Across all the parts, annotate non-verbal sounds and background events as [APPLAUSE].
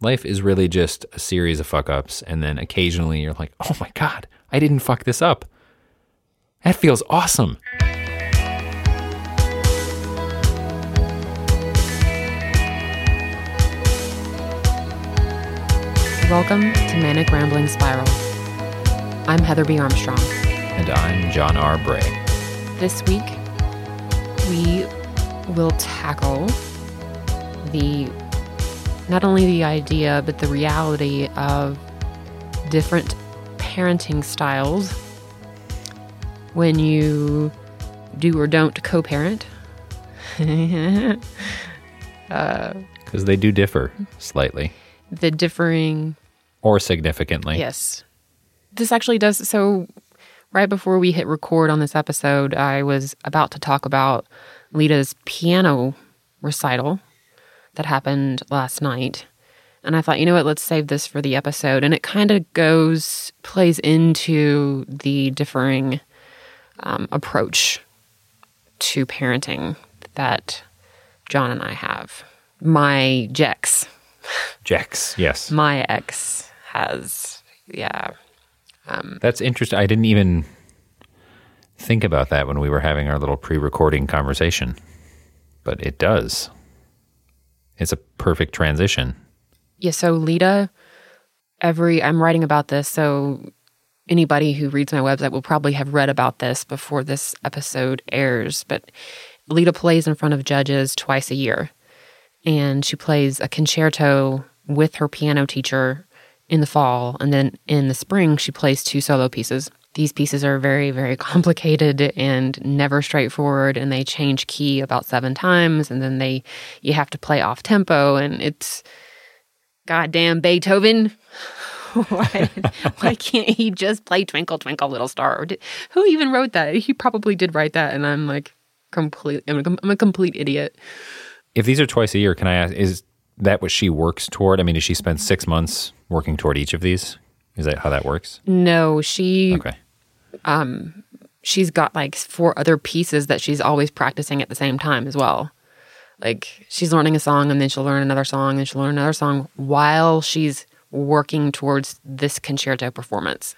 Life is really just a series of fuck ups, and then occasionally you're like, oh my God, I didn't fuck this up. That feels awesome. Welcome to Manic Rambling Spiral. I'm Heather B. Armstrong. And I'm John R. Bray. This week, we will tackle the not only the idea, but the reality of different parenting styles when you do or don't co parent. Because [LAUGHS] uh, they do differ slightly. The differing. Or significantly. Yes. This actually does. So, right before we hit record on this episode, I was about to talk about Leta's piano recital that happened last night. And I thought, you know what, let's save this for the episode. And it kind of goes, plays into the differing um, approach to parenting that John and I have. My Jex. Jex, yes. My ex has, yeah. Um, That's interesting. I didn't even think about that when we were having our little pre recording conversation, but it does. It's a perfect transition. Yeah. So, Leta, every, I'm writing about this. So, anybody who reads my website will probably have read about this before this episode airs. But Leta plays in front of judges twice a year. And she plays a concerto with her piano teacher in the fall. And then in the spring, she plays two solo pieces. These pieces are very, very complicated and never straightforward, and they change key about seven times, and then they you have to play off tempo, and it's goddamn Beethoven. [LAUGHS] why, [LAUGHS] why can't he just play Twinkle Twinkle Little Star? Did, who even wrote that? He probably did write that, and I'm like complete. I'm a, I'm a complete idiot. If these are twice a year, can I ask? Is that what she works toward? I mean, does she spend six months working toward each of these? Is that how that works? No, she. Okay. Um, she's got like four other pieces that she's always practicing at the same time as well. Like she's learning a song and then she'll learn another song and she'll learn another song while she's working towards this concerto performance.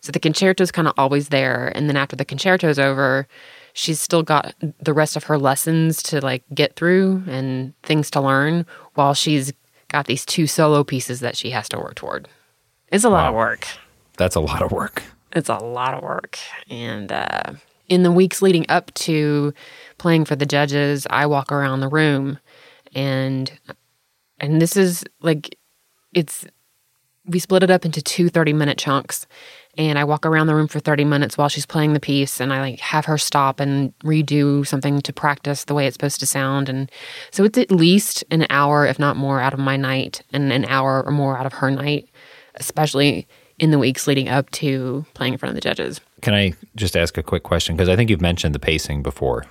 So the concerto's kind of always there, and then after the concerto's over, she's still got the rest of her lessons to like get through and things to learn while she's got these two solo pieces that she has to work toward. It's a lot wow. of work. That's a lot of work. It's a lot of work. And uh, in the weeks leading up to playing for the judges, I walk around the room and and this is like it's we split it up into two 30 minute chunks and I walk around the room for 30 minutes while she's playing the piece and I like have her stop and redo something to practice the way it's supposed to sound and so it's at least an hour if not more out of my night and an hour or more out of her night especially in the weeks leading up to playing in front of the judges. Can I just ask a quick question? Because I think you've mentioned the pacing before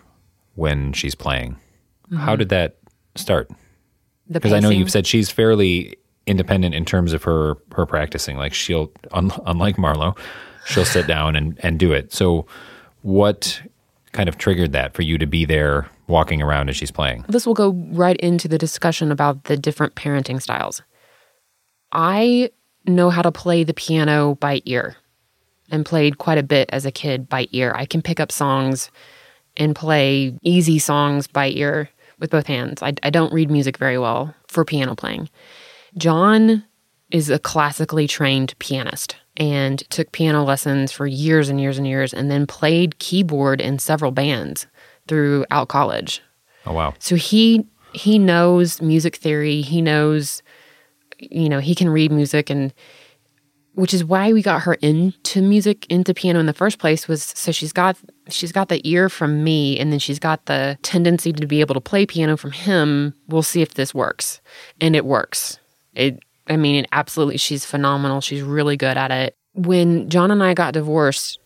when she's playing. Mm-hmm. How did that start? Because I know you've said she's fairly independent in terms of her her practicing. Like she'll, un, unlike Marlo, she'll sit down and and do it. So, what kind of triggered that for you to be there walking around as she's playing? This will go right into the discussion about the different parenting styles. I know how to play the piano by ear and played quite a bit as a kid by ear. I can pick up songs and play easy songs by ear with both hands. I, I don't read music very well for piano playing. John is a classically trained pianist and took piano lessons for years and years and years and then played keyboard in several bands throughout college. Oh wow. So he he knows music theory, he knows you know, he can read music and which is why we got her into music into piano in the first place was so she's got she's got the ear from me and then she's got the tendency to be able to play piano from him. We'll see if this works. And it works. It i mean it absolutely she's phenomenal. She's really good at it. When john and i got divorced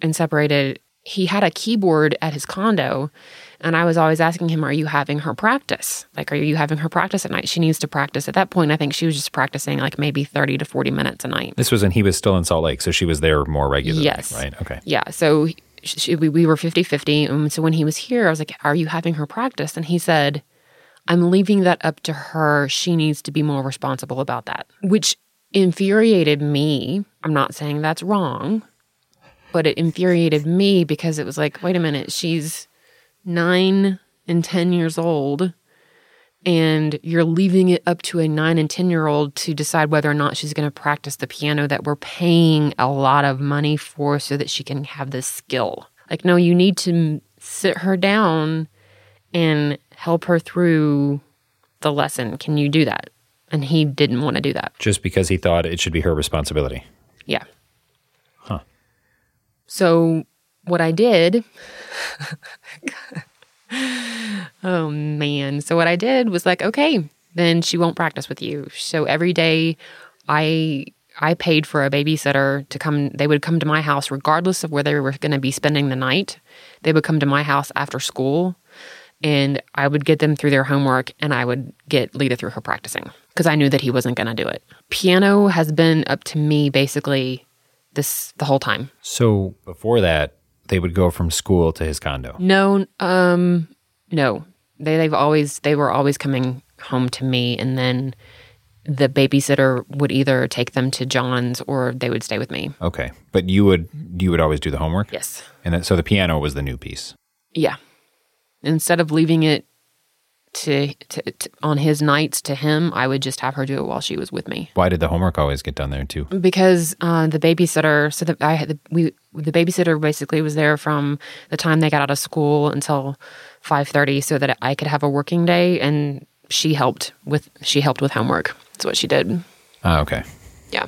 and separated he had a keyboard at his condo and I was always asking him, Are you having her practice? Like, are you having her practice at night? She needs to practice. At that point, I think she was just practicing like maybe 30 to 40 minutes a night. This was when he was still in Salt Lake. So she was there more regularly. Yes. Right. Okay. Yeah. So she, we, we were 50 50. Um, and so when he was here, I was like, Are you having her practice? And he said, I'm leaving that up to her. She needs to be more responsible about that, which infuriated me. I'm not saying that's wrong, but it infuriated me because it was like, wait a minute, she's nine and 10 years old and you're leaving it up to a nine and 10 year old to decide whether or not she's going to practice the piano that we're paying a lot of money for so that she can have this skill. Like, no, you need to sit her down and help her through the lesson. Can you do that? And he didn't want to do that. Just because he thought it should be her responsibility. Yeah. Huh. So what I did, [LAUGHS] oh man. So what I did was like, okay, then she won't practice with you. So every day I I paid for a babysitter to come they would come to my house regardless of where they were going to be spending the night. They would come to my house after school and I would get them through their homework and I would get Leta through her practicing because I knew that he wasn't going to do it. Piano has been up to me basically this the whole time. So before that, they would go from school to his condo? No, um, no. They they've always they were always coming home to me, and then the babysitter would either take them to John's or they would stay with me. Okay, but you would you would always do the homework. Yes, and then, so the piano was the new piece. Yeah, instead of leaving it to, to, to, on his nights to him, I would just have her do it while she was with me. Why did the homework always get done there too? Because uh, the babysitter, so that I had the, we the babysitter basically was there from the time they got out of school until five thirty, so that I could have a working day, and she helped with she helped with homework. That's what she did. Oh, okay. Yeah.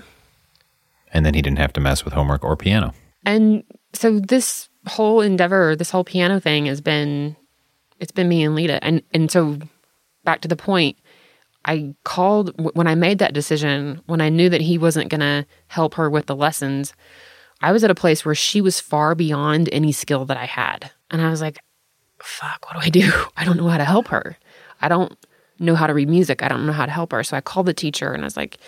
And then he didn't have to mess with homework or piano. And so this whole endeavor, this whole piano thing has been it's been me and Leta. And and so back to the point, I called when I made that decision, when I knew that he wasn't going to help her with the lessons, I was at a place where she was far beyond any skill that I had. And I was like, fuck, what do I do? [LAUGHS] I don't know how to help her. I don't know how to read music. I don't know how to help her. So I called the teacher and I was like,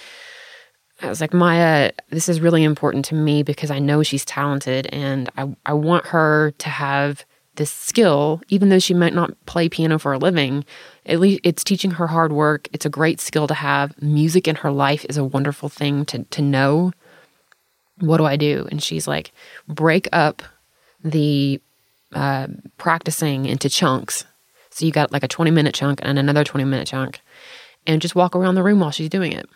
I was like, Maya, this is really important to me because I know she's talented and I, I want her to have this skill, even though she might not play piano for a living, at least it's teaching her hard work. It's a great skill to have. Music in her life is a wonderful thing to, to know. What do I do? And she's like, break up the uh, practicing into chunks. So you got like a 20 minute chunk and another 20 minute chunk, and just walk around the room while she's doing it.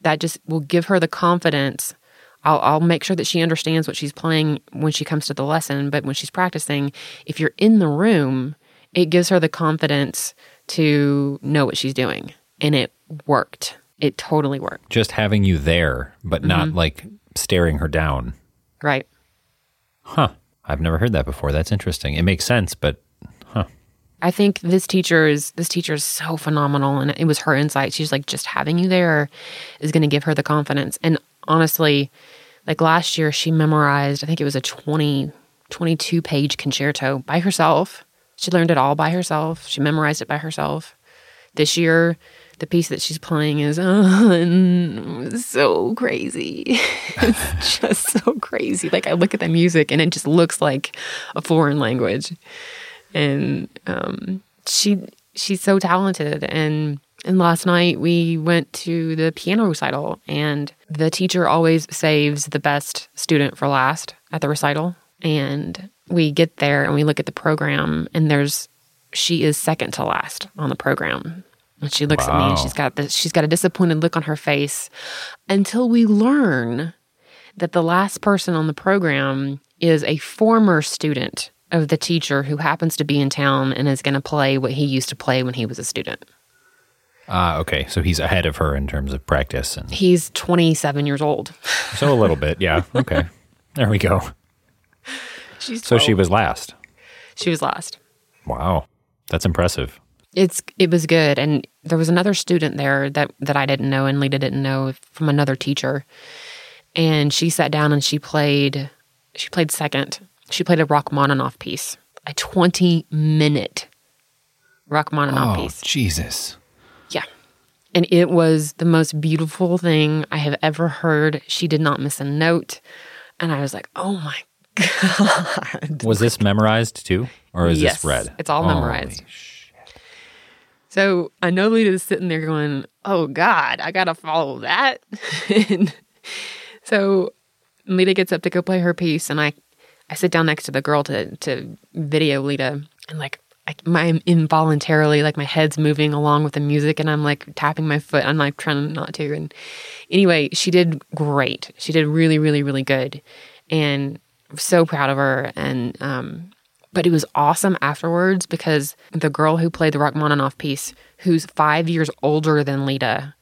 That just will give her the confidence I'll, I'll make sure that she understands what she's playing when she comes to the lesson. But when she's practicing, if you're in the room, it gives her the confidence to know what she's doing. And it worked. It totally worked. Just having you there, but mm-hmm. not like staring her down. Right. Huh. I've never heard that before. That's interesting. It makes sense, but huh. I think this teacher is this teacher is so phenomenal and it was her insight. She's like just having you there is going to give her the confidence. And honestly, like last year, she memorized, I think it was a 20, 22 page concerto by herself. She learned it all by herself. She memorized it by herself. This year, the piece that she's playing is [LAUGHS] so crazy. [LAUGHS] it's just so crazy. Like I look at the music and it just looks like a foreign language. And um, she she's so talented and and last night we went to the piano recital, and the teacher always saves the best student for last at the recital. And we get there and we look at the program, and there's she is second to last on the program. And she looks wow. at me and she's got this, she's got a disappointed look on her face until we learn that the last person on the program is a former student of the teacher who happens to be in town and is going to play what he used to play when he was a student. Ah, uh, okay. So he's ahead of her in terms of practice. And he's 27 years old. [LAUGHS] so a little bit, yeah. Okay. There we go. She's so she was last. She was last. Wow, that's impressive. It's it was good, and there was another student there that that I didn't know, and Leta didn't know from another teacher, and she sat down and she played. She played second. She played a Rachmaninoff piece, a twenty minute Rachmaninoff oh, piece. Jesus. And it was the most beautiful thing I have ever heard. She did not miss a note. And I was like, oh my God. Was this memorized too? Or is yes, this read? It's all memorized. So I know Leta's sitting there going, oh God, I got to follow that. and [LAUGHS] so Leta gets up to go play her piece. And I, I sit down next to the girl to, to video Lita. And like, I, my involuntarily like my head's moving along with the music and I'm like tapping my foot. I'm like trying not to. And anyway, she did great. She did really, really, really good. And I'm so proud of her. And um, but it was awesome afterwards because the girl who played the Rachmaninoff piece, who's five years older than Leta,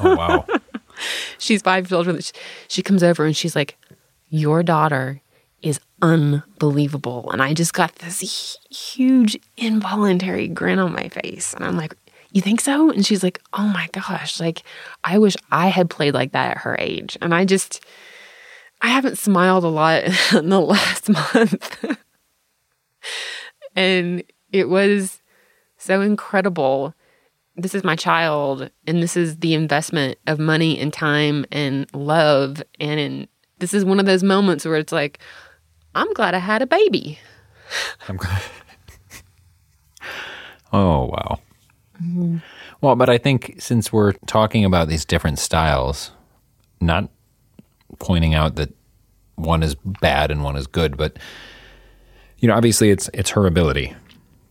oh wow, [LAUGHS] she's five years older. She, she comes over and she's like, "Your daughter unbelievable," and I just got this huge involuntary grin on my face, and I'm like, you think so? And she's like, oh my gosh, like, I wish I had played like that at her age. And I just, I haven't smiled a lot [LAUGHS] in the last [LAUGHS] month. and it was so incredible. This is my child, and this is the investment of money and time and love. And in, this is one of those moments where it's like, I'm glad I had a baby. I'm glad. oh, wow. Mm-hmm. Well, but I think since we're talking about these different styles, not pointing out that one is bad and one is good, but you know, obviously it's it's her ability,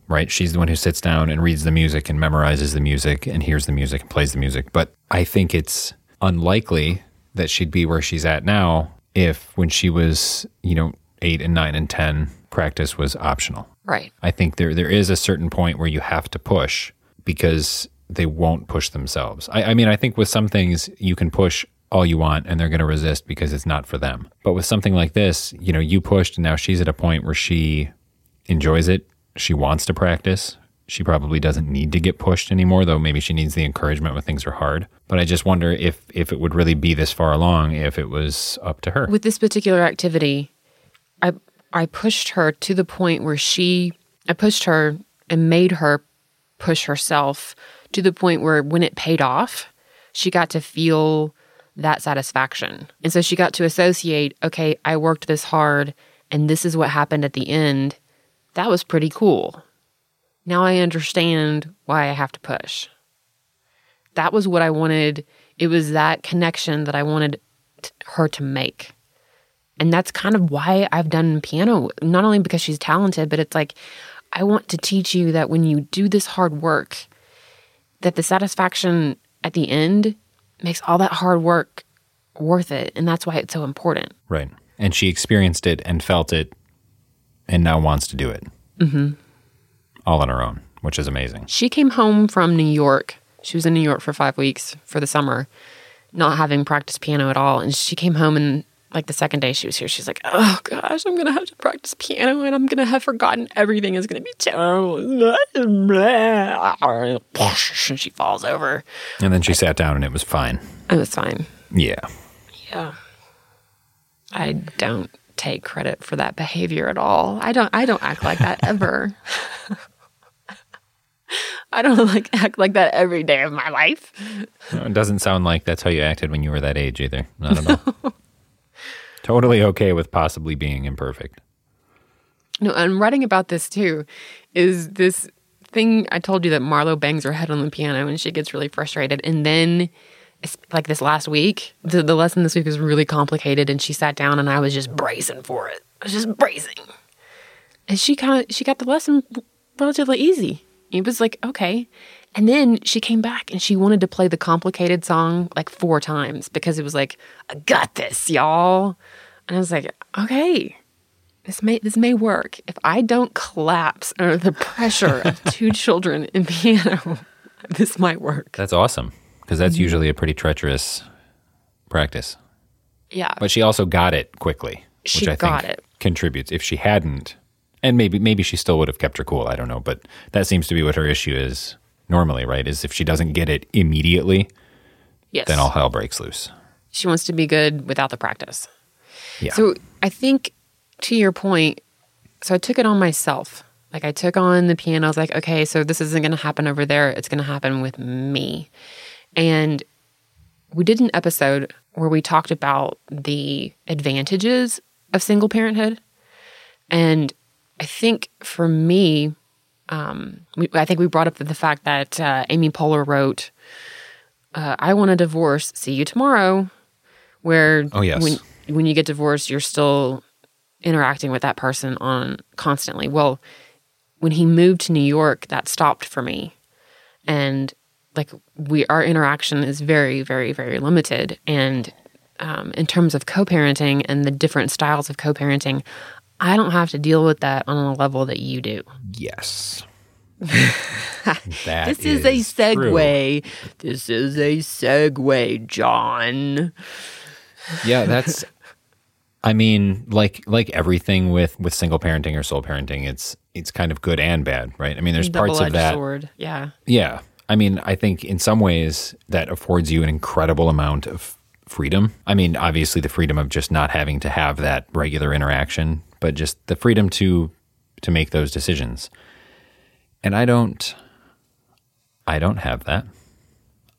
right? She's the one who sits down and reads the music and memorizes the music and hears the music and plays the music. But I think it's unlikely that she'd be where she's at now if when she was, you know, 8 and 9 and 10 practice was optional. Right. I think there there is a certain point where you have to push because they won't push themselves. I, I mean, I think with some things you can push all you want and they're going to resist because it's not for them. But with something like this, you know, you pushed and now she's at a point where she enjoys it. She wants to practice. She probably doesn't need to get pushed anymore, though maybe she needs the encouragement when things are hard. But I just wonder if if it would really be this far along if it was up to her. With this particular activity, I I pushed her to the point where she I pushed her and made her push herself to the point where when it paid off, she got to feel that satisfaction. And so she got to associate, okay, I worked this hard and this is what happened at the end. That was pretty cool. Now I understand why I have to push. That was what I wanted. It was that connection that I wanted t- her to make. And that's kind of why I've done piano, not only because she's talented, but it's like I want to teach you that when you do this hard work, that the satisfaction at the end makes all that hard work worth it. And that's why it's so important. Right. And she experienced it and felt it and now wants to do it. Mm-hmm. All on her own, which is amazing. She came home from New York. She was in New York for five weeks for the summer, not having practiced piano at all. And she came home and like the second day she was here, she's like, "Oh gosh, I'm gonna have to practice piano, and I'm gonna have forgotten everything is gonna be terrible." [LAUGHS] And she falls over. And then she sat down, and it was fine. It was fine. Yeah. Yeah. I don't take credit for that behavior at all. I don't. I don't act like that ever. [LAUGHS] I don't like act like that every day of my life. No, it doesn't sound like that's how you acted when you were that age either. Not at all. [LAUGHS] totally okay with possibly being imperfect. No, I'm writing about this too. Is this thing I told you that Marlo bangs her head on the piano and she gets really frustrated, and then like this last week, the, the lesson this week was really complicated, and she sat down and I was just bracing for it. I was just bracing, and she kind of she got the lesson relatively easy. It was like okay, and then she came back and she wanted to play the complicated song like four times because it was like, I got this, y'all. And I was like, okay, this may this may work. If I don't collapse under the pressure of [LAUGHS] two children in piano, this might work. That's awesome because that's mm-hmm. usually a pretty treacherous practice. Yeah. But she also got it quickly, she which I got think it. contributes. If she hadn't, and maybe maybe she still would have kept her cool. I don't know, but that seems to be what her issue is normally, right? Is if she doesn't get it immediately, yes. then all hell breaks loose. She wants to be good without the practice. Yeah. So I think to your point, so I took it on myself. Like I took on the piano. I was like, okay, so this isn't going to happen over there. It's going to happen with me. And we did an episode where we talked about the advantages of single parenthood. And I think for me, um, we, I think we brought up the fact that uh, Amy Poehler wrote, uh, "I want a divorce. See you tomorrow." Where oh yes, when when you get divorced, you're still interacting with that person on constantly. Well, when he moved to New York, that stopped for me, and like we our interaction is very very very limited and um, in terms of co-parenting and the different styles of co-parenting i don't have to deal with that on a level that you do. Yes. [LAUGHS] This is, is a segue. True. this is a segue john. Yeah that's i mean like like everything with with single parenting or sole parenting it's it's kind of good and bad right? I mean there's parts of that. sword. yeah. Yeah. I mean, I think in some ways that affords you an incredible amount of freedom. I mean, obviously the freedom of just not having to have that regular interaction, but just the freedom to to make those decisions. And I don't I don't have that.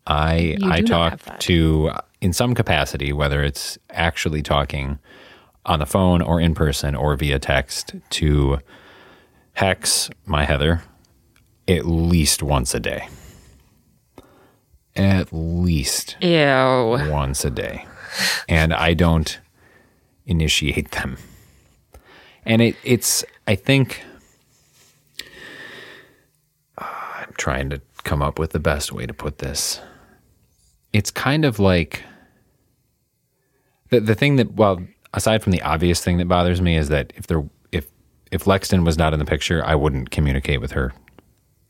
I I talk to in some capacity whether it's actually talking on the phone or in person or via text to Hex, my Heather, at least once a day at least Ew. once a day. And I don't initiate them. And it, it's, I think, uh, I'm trying to come up with the best way to put this. It's kind of like the, the thing that, well, aside from the obvious thing that bothers me is that if there, if, if Lexton was not in the picture, I wouldn't communicate with her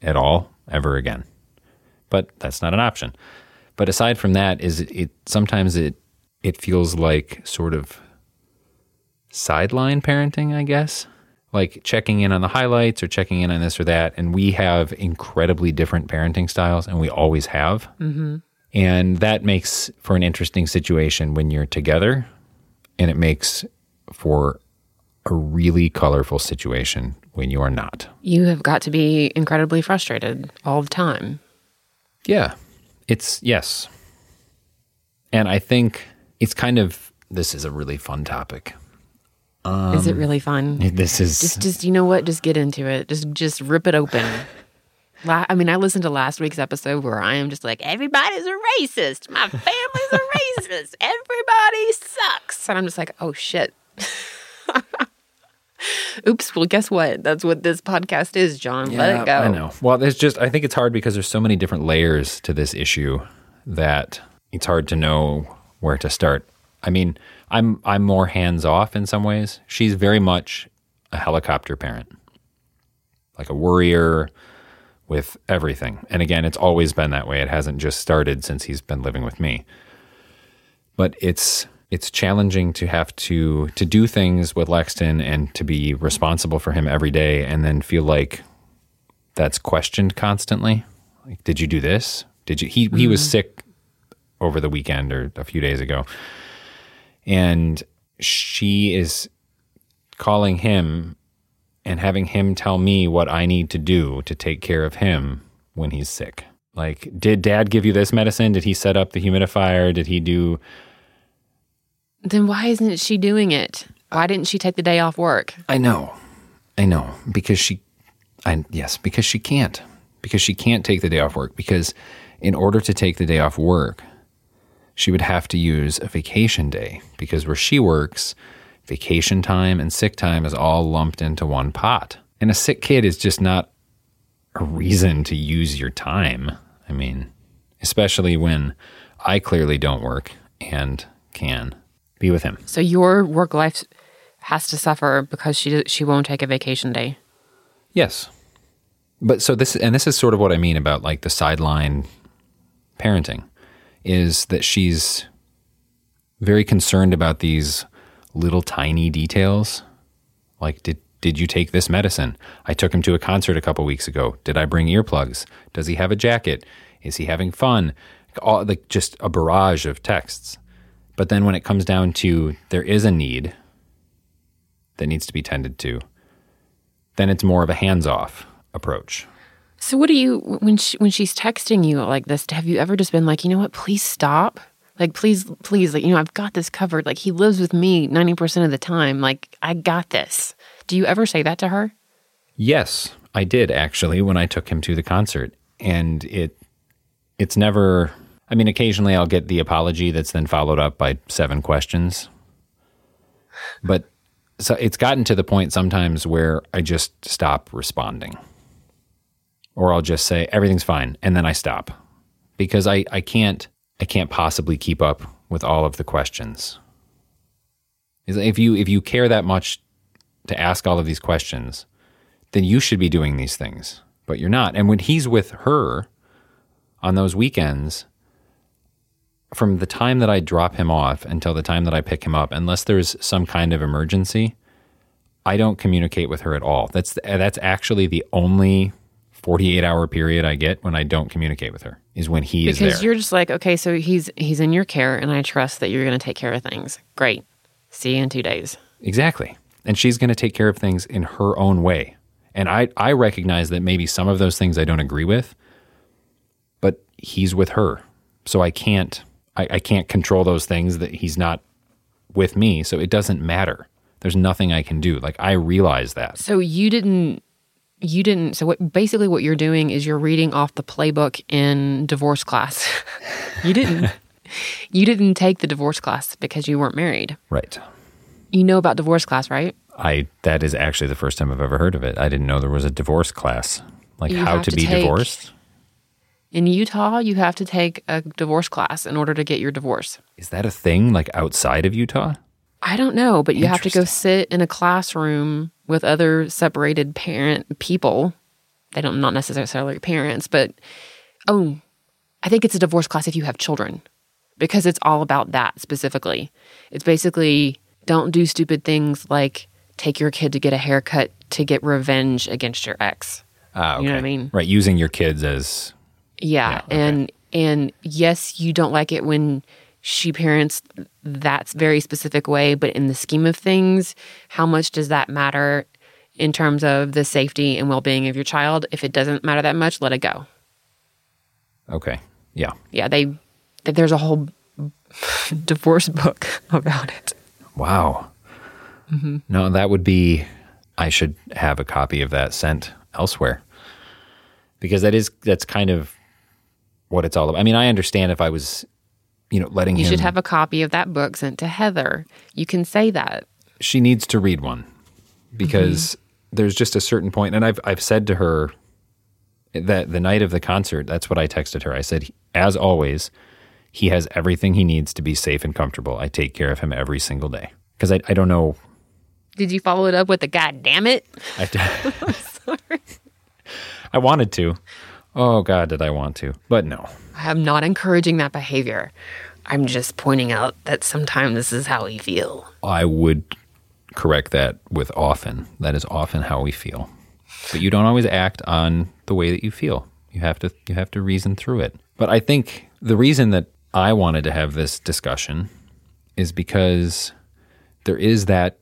at all ever again but that's not an option. But aside from that, is it, it sometimes it it feels like sort of sideline parenting, I guess. Like checking in on the highlights or checking in on this or that. And we have incredibly different parenting styles, and we always have. Mm-hmm. And that makes for an interesting situation when you're together, and it makes for a really colorful situation when you are not. You have got to be incredibly frustrated all the time. Yeah. It's yes. And I think it's kind of this is a really fun topic. Um, is it um, really fun? This is just just you know what? Just get into it. Just just rip it open. La- I mean, I listened to last week's episode where I am just like, everybody's a racist. My family's a racist. Everybody sucks. And I'm just like, oh shit. [LAUGHS] Oops. Well, guess what? That's what this podcast is, John. Yeah, Let it go. I know. Well, there's just, I think it's hard because there's so many different layers to this issue that it's hard to know where to start. I mean, I'm I'm more hands off in some ways. She's very much a helicopter parent, like a worrier with everything. And again, it's always been that way. It hasn't just started since he's been living with me. But it's it's challenging to have to to do things with Lexton and to be responsible for him every day and then feel like that's questioned constantly. Like, did you do this? Did you? He mm-hmm. he was mm-hmm. sick over the weekend or a few days ago, and she is calling him and having him tell me what I need to do to take care of him when he's sick. Like, did dad give you this medicine? Did he set up the humidifier? Did he do then why isn't she doing it? Why didn't she take the day off work? I know. I know. Because she I yes, because she can't. Because she can't take the day off work because in order to take the day off work, she would have to use a vacation day because where she works, vacation time and sick time is all lumped into one pot. And a sick kid is just not a reason to use your time. I mean, especially when I clearly don't work and can be with him. So your work life has to suffer because she she won't take a vacation day. Yes. But so this, and this is sort of what I mean about like the sideline parenting is that she's very concerned about these little tiny details. Like, did, did you take this medicine? I took him to a concert a couple weeks ago. Did I bring earplugs? Does he have a jacket? Is he having fun? All, like just a barrage of texts. But then when it comes down to there is a need that needs to be tended to, then it's more of a hands off approach. So what do you when she, when she's texting you like this? Have you ever just been like, you know what? Please stop. Like, please, please, like, you know, I've got this covered. Like, he lives with me 90% of the time. Like, I got this. Do you ever say that to her? Yes, I did actually when I took him to the concert. And it it's never I mean, occasionally I'll get the apology that's then followed up by seven questions. But so it's gotten to the point sometimes where I just stop responding. Or I'll just say everything's fine and then I stop. Because I, I can't I can't possibly keep up with all of the questions. If you if you care that much to ask all of these questions, then you should be doing these things, but you're not. And when he's with her on those weekends, from the time that I drop him off until the time that I pick him up, unless there's some kind of emergency, I don't communicate with her at all. That's that's actually the only 48 hour period I get when I don't communicate with her is when he because is there. Because you're just like, okay, so he's he's in your care and I trust that you're going to take care of things. Great. See you in 2 days. Exactly. And she's going to take care of things in her own way. And I I recognize that maybe some of those things I don't agree with, but he's with her. So I can't I, I can't control those things that he's not with me. So it doesn't matter. There's nothing I can do. Like I realize that. So you didn't you didn't so what basically what you're doing is you're reading off the playbook in divorce class. [LAUGHS] you didn't [LAUGHS] you didn't take the divorce class because you weren't married. Right. You know about divorce class, right? I that is actually the first time I've ever heard of it. I didn't know there was a divorce class. Like you how to, to, be take, divorced? In Utah, you have to take a divorce class in order to get your divorce. Is that a thing like outside of Utah? I don't know, but you have to go sit in a classroom with other separated parent people. They don't not necessarily parents, but oh, I think it's a divorce class if you have children because it's all about that specifically. It's basically don't do stupid things like take your kid to get a haircut to get revenge against your ex. Ah, okay. You know what I mean? Right, using your kids as yeah, yeah okay. and and yes, you don't like it when she parents that very specific way, but in the scheme of things, how much does that matter in terms of the safety and well-being of your child? If it doesn't matter that much, let it go. Okay. Yeah. Yeah, they there's a whole [LAUGHS] divorce book [LAUGHS] about it. Wow. Mm-hmm. No, that would be I should have a copy of that sent elsewhere. Because that is that's kind of what it's all about. I mean, I understand if I was, you know, letting you him. should have a copy of that book sent to Heather. You can say that. She needs to read one because mm-hmm. there's just a certain point, and I've I've said to her that the night of the concert, that's what I texted her. I said, as always, he has everything he needs to be safe and comfortable. I take care of him every single day because I I don't know. Did you follow it up with a God damn it? I, [LAUGHS] am sorry. I wanted to. Oh, God, did I want to? But no. I'm not encouraging that behavior. I'm just pointing out that sometimes this is how we feel. I would correct that with often. That is often how we feel. But you don't always act on the way that you feel. You have to you have to reason through it. But I think the reason that I wanted to have this discussion is because there is that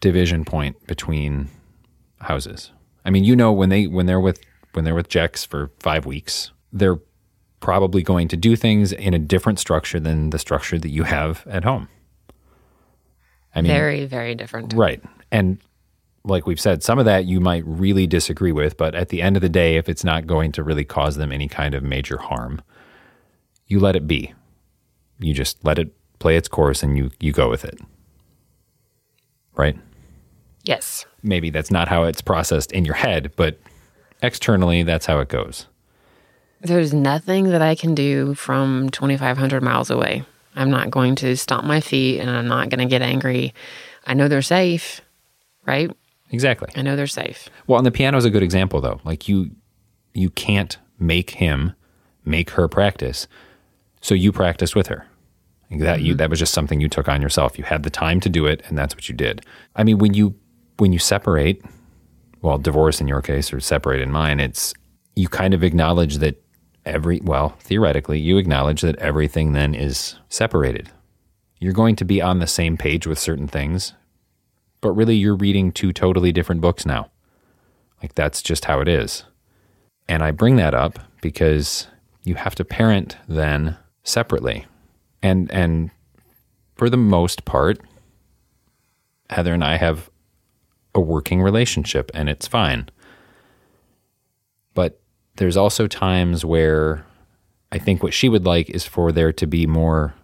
division point between houses. I mean, you know when they when they're with when they're with Jex for five weeks, they're probably going to do things in a different structure than the structure that you have at home. I mean, very, very different. Right. And like we've said, some of that you might really disagree with, but at the end of the day, if it's not going to really cause them any kind of major harm, you let it be. You just let it play its course and you, you go with it. Right? Yes. Maybe that's not how it's processed in your head, but externally, that's how it goes. There's nothing that I can do from 2,500 miles away. I'm not going to stomp my feet and I'm not going to get angry. I know they're safe, right? Exactly. I know they're safe. Well, and the piano is a good example though. Like you you can't make him make her practice. So you practice with her. Like that mm-hmm. you that was just something you took on yourself. You had the time to do it and that's what you did. I mean, when you when you separate, well, divorce in your case or separate in mine, it's you kind of acknowledge that every well, theoretically, you acknowledge that everything then is separated. You're going to be on the same page with certain things, but really you're reading two totally different books now. Like that's just how it is. And I bring that up because you have to parent then separately. And and for the most part, Heather and I have a working relationship and it's fine. But there's also times where I think what she would like is for there to be more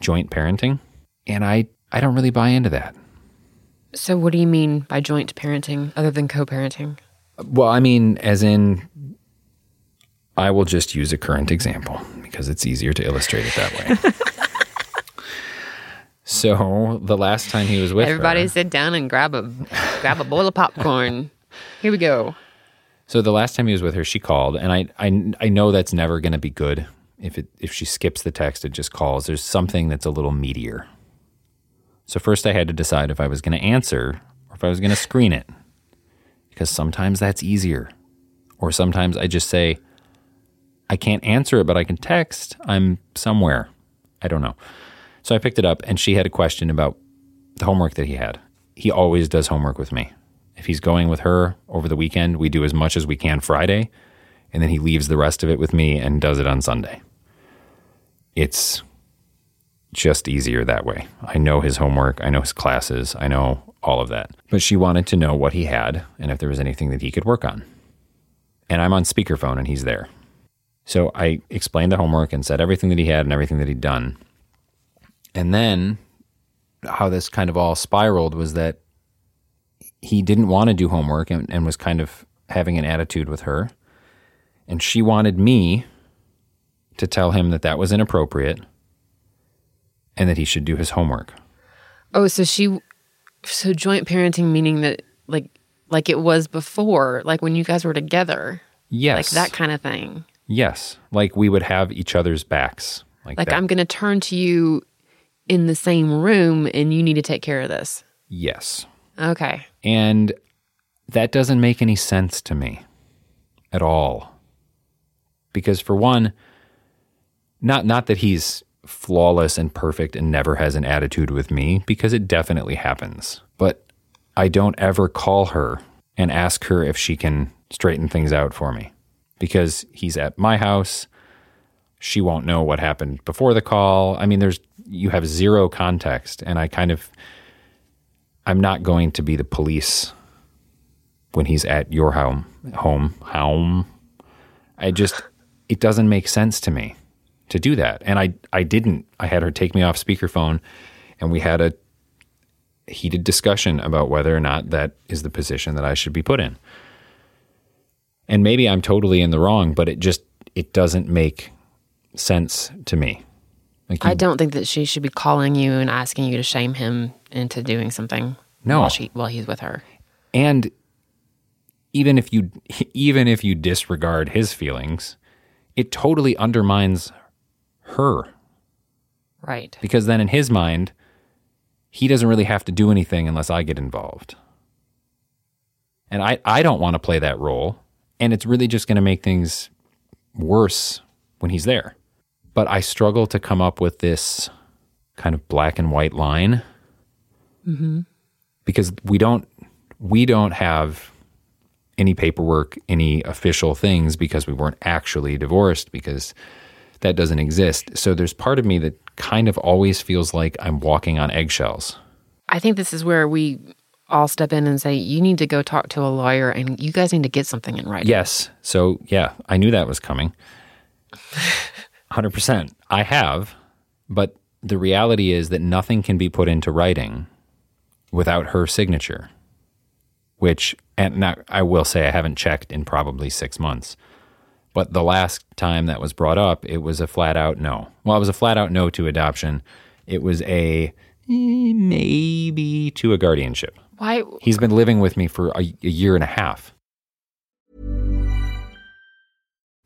joint parenting. And I, I don't really buy into that. So, what do you mean by joint parenting other than co parenting? Well, I mean, as in, I will just use a current example because it's easier to illustrate it that way. [LAUGHS] so, the last time he was with her, everybody her, sit down and grab a grab a bowl of popcorn. Here we go. So the last time he was with her, she called, and I I, I know that's never going to be good. If it if she skips the text and just calls, there's something that's a little meatier. So first, I had to decide if I was going to answer or if I was going to screen it, because sometimes that's easier, or sometimes I just say, I can't answer it, but I can text. I'm somewhere. I don't know. So I picked it up, and she had a question about the homework that he had. He always does homework with me. If he's going with her over the weekend, we do as much as we can Friday, and then he leaves the rest of it with me and does it on Sunday. It's just easier that way. I know his homework, I know his classes, I know all of that. But she wanted to know what he had and if there was anything that he could work on. And I'm on speakerphone and he's there. So I explained the homework and said everything that he had and everything that he'd done. And then how this kind of all spiraled was that he didn't want to do homework and, and was kind of having an attitude with her. And she wanted me to tell him that that was inappropriate and that he should do his homework. Oh, so she, so joint parenting meaning that like, like it was before, like when you guys were together. Yes. Like that kind of thing. Yes. Like we would have each other's backs. Like, like I'm going to turn to you in the same room and you need to take care of this. Yes. Okay. And that doesn't make any sense to me at all. Because for one, not not that he's flawless and perfect and never has an attitude with me because it definitely happens. But I don't ever call her and ask her if she can straighten things out for me because he's at my house. She won't know what happened before the call. I mean, there's you have zero context and I kind of I'm not going to be the police when he's at your home. Home, home. I just, it doesn't make sense to me to do that. And I, I didn't. I had her take me off speakerphone, and we had a heated discussion about whether or not that is the position that I should be put in. And maybe I'm totally in the wrong, but it just it doesn't make sense to me. Like you, I don't think that she should be calling you and asking you to shame him into doing something. No, while she while he's with her. And even if you [LAUGHS] even if you disregard his feelings, it totally undermines her. Right. Because then in his mind, he doesn't really have to do anything unless I get involved. And I, I don't want to play that role. And it's really just going to make things worse when he's there. But I struggle to come up with this kind of black and white line mm-hmm. because we don't we don't have any paperwork, any official things because we weren't actually divorced because that doesn't exist. So there's part of me that kind of always feels like I'm walking on eggshells. I think this is where we all step in and say, you need to go talk to a lawyer and you guys need to get something in writing. Yes. So, yeah, I knew that was coming. [LAUGHS] 100%. I have, but the reality is that nothing can be put into writing without her signature, which, and now I will say I haven't checked in probably six months. But the last time that was brought up, it was a flat out no. Well, it was a flat out no to adoption. It was a eh, maybe to a guardianship. Why? He's been living with me for a, a year and a half.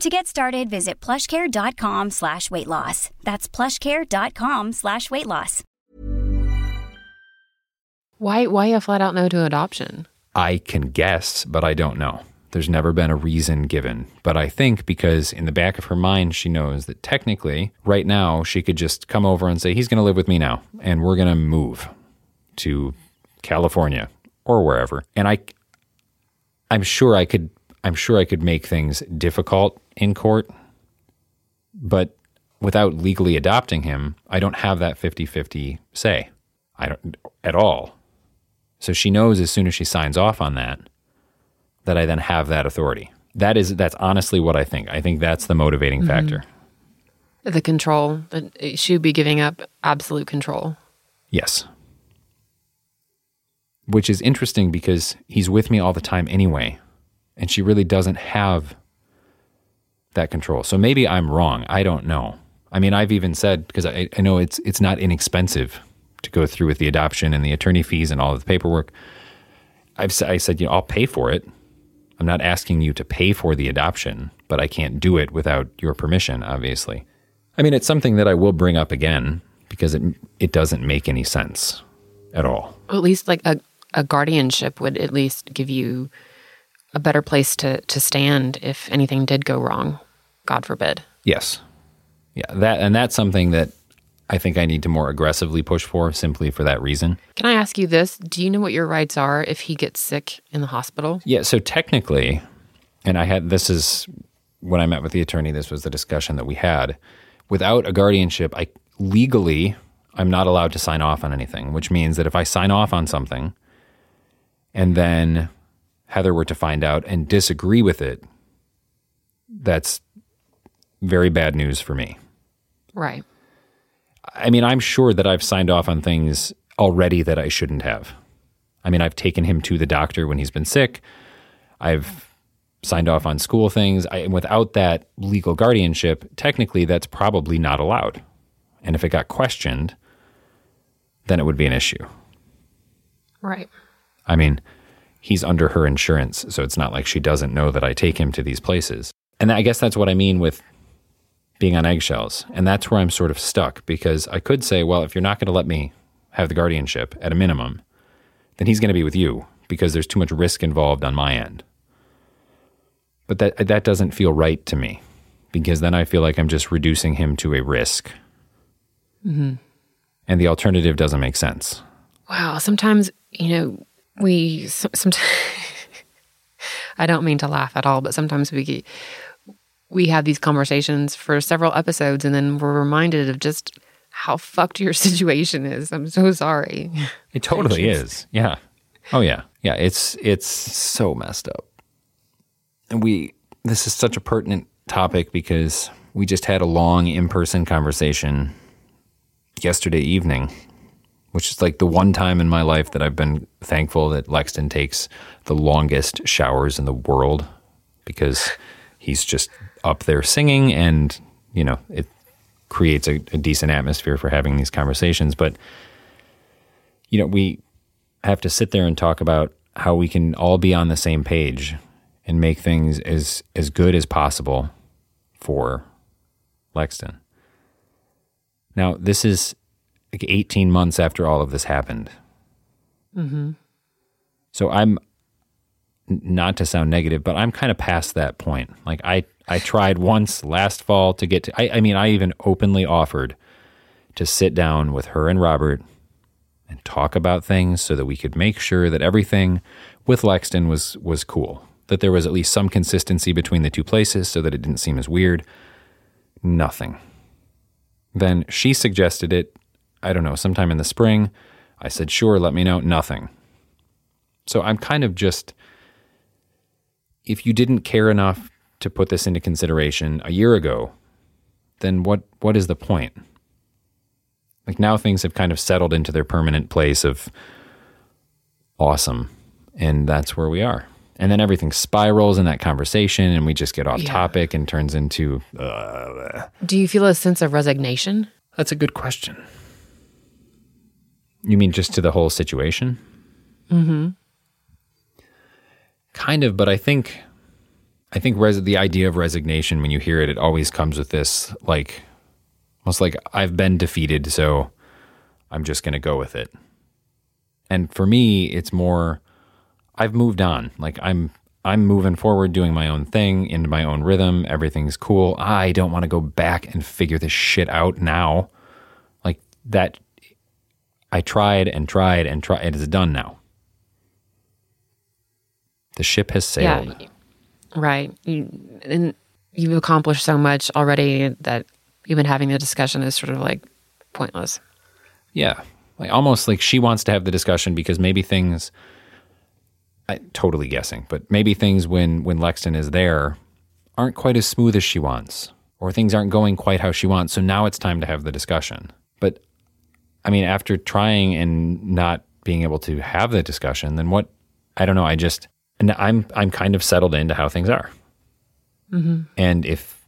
To get started, visit plushcare.com slash weight loss. That's plushcare.com slash weight loss. Why why a flat out no to adoption? I can guess, but I don't know. There's never been a reason given. But I think because in the back of her mind, she knows that technically, right now, she could just come over and say, he's going to live with me now, and we're going to move to California or wherever. And I, I'm sure I could I'm sure I could make things difficult in court, but without legally adopting him, I don't have that 50 50 say. I don't at all. So she knows as soon as she signs off on that, that I then have that authority. That is, that's honestly what I think. I think that's the motivating mm-hmm. factor. The control, that she would be giving up absolute control. Yes. Which is interesting because he's with me all the time anyway and she really doesn't have that control. So maybe I'm wrong. I don't know. I mean, I've even said because I, I know it's it's not inexpensive to go through with the adoption and the attorney fees and all of the paperwork. I've I said, you know, I'll pay for it. I'm not asking you to pay for the adoption, but I can't do it without your permission, obviously. I mean, it's something that I will bring up again because it it doesn't make any sense at all. Well, at least like a a guardianship would at least give you a better place to to stand if anything did go wrong. God forbid. Yes. Yeah, that and that's something that I think I need to more aggressively push for simply for that reason. Can I ask you this? Do you know what your rights are if he gets sick in the hospital? Yeah, so technically, and I had this is when I met with the attorney, this was the discussion that we had. Without a guardianship, I legally I'm not allowed to sign off on anything, which means that if I sign off on something and then Heather were to find out and disagree with it, that's very bad news for me. Right. I mean, I'm sure that I've signed off on things already that I shouldn't have. I mean, I've taken him to the doctor when he's been sick. I've signed off on school things. I, without that legal guardianship, technically, that's probably not allowed. And if it got questioned, then it would be an issue. Right. I mean, he's under her insurance, so it's not like she doesn't know that I take him to these places. And I guess that's what I mean with being on eggshells. And that's where I'm sort of stuck because I could say, well, if you're not going to let me have the guardianship at a minimum, then he's going to be with you because there's too much risk involved on my end. But that that doesn't feel right to me because then I feel like I'm just reducing him to a risk. Mm-hmm. And the alternative doesn't make sense. Wow. Sometimes, you know, we sometimes [LAUGHS] I don't mean to laugh at all, but sometimes we we have these conversations for several episodes, and then we're reminded of just how fucked your [LAUGHS] situation is. I'm so sorry. It totally is. Yeah. Oh yeah. Yeah. It's it's so messed up, and we this is such a pertinent topic because we just had a long in person conversation yesterday evening which is like the one time in my life that I've been thankful that Lexton takes the longest showers in the world because he's just up there singing and, you know, it creates a, a decent atmosphere for having these conversations. But, you know, we have to sit there and talk about how we can all be on the same page and make things as, as good as possible for Lexton. Now, this is like 18 months after all of this happened. Mm-hmm. So I'm not to sound negative, but I'm kind of past that point. Like I, I tried once last fall to get to, I, I mean, I even openly offered to sit down with her and Robert and talk about things so that we could make sure that everything with Lexton was was cool. That there was at least some consistency between the two places so that it didn't seem as weird. Nothing. Then she suggested it, I don't know, sometime in the spring. I said, sure, let me know. Nothing. So I'm kind of just, if you didn't care enough to put this into consideration a year ago, then what, what is the point? Like now things have kind of settled into their permanent place of awesome. And that's where we are. And then everything spirals in that conversation and we just get off yeah. topic and turns into. Uh, Do you feel a sense of resignation? That's a good question. You mean just to the whole situation? Mm hmm. Kind of, but I think. I think res- the idea of resignation, when you hear it, it always comes with this like Almost like I've been defeated, so I'm just going to go with it. And for me, it's more I've moved on. Like I'm I'm moving forward doing my own thing into my own rhythm. Everything's cool. I don't want to go back and figure this shit out now. Like that I tried and tried and tried it is done now. The ship has sailed. Yeah, right. You, and you've accomplished so much already that even having the discussion is sort of like pointless. Yeah. Like almost like she wants to have the discussion because maybe things I totally guessing, but maybe things when when Lexton is there aren't quite as smooth as she wants or things aren't going quite how she wants. So now it's time to have the discussion. I mean, after trying and not being able to have the discussion, then what? I don't know. I just, and I'm I'm kind of settled into how things are. Mm-hmm. And if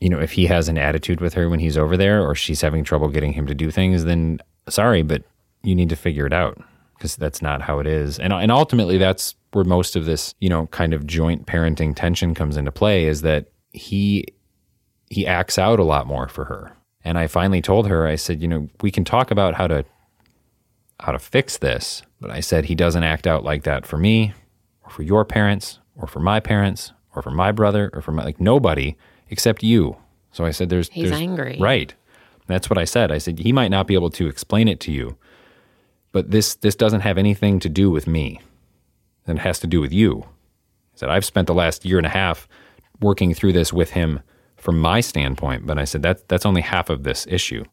you know, if he has an attitude with her when he's over there or she's having trouble getting him to do things, then sorry, but you need to figure it out because that's not how it is. And and ultimately that's where most of this, you know, kind of joint parenting tension comes into play is that he he acts out a lot more for her. And I finally told her, I said, you know, we can talk about how to how to fix this, but I said he doesn't act out like that for me or for your parents or for my parents or for my brother or for my like nobody except you. So I said, "There's he's there's, angry, right?" That's what I said. I said he might not be able to explain it to you, but this this doesn't have anything to do with me. It has to do with you. I said I've spent the last year and a half working through this with him from my standpoint, but I said that that's only half of this issue.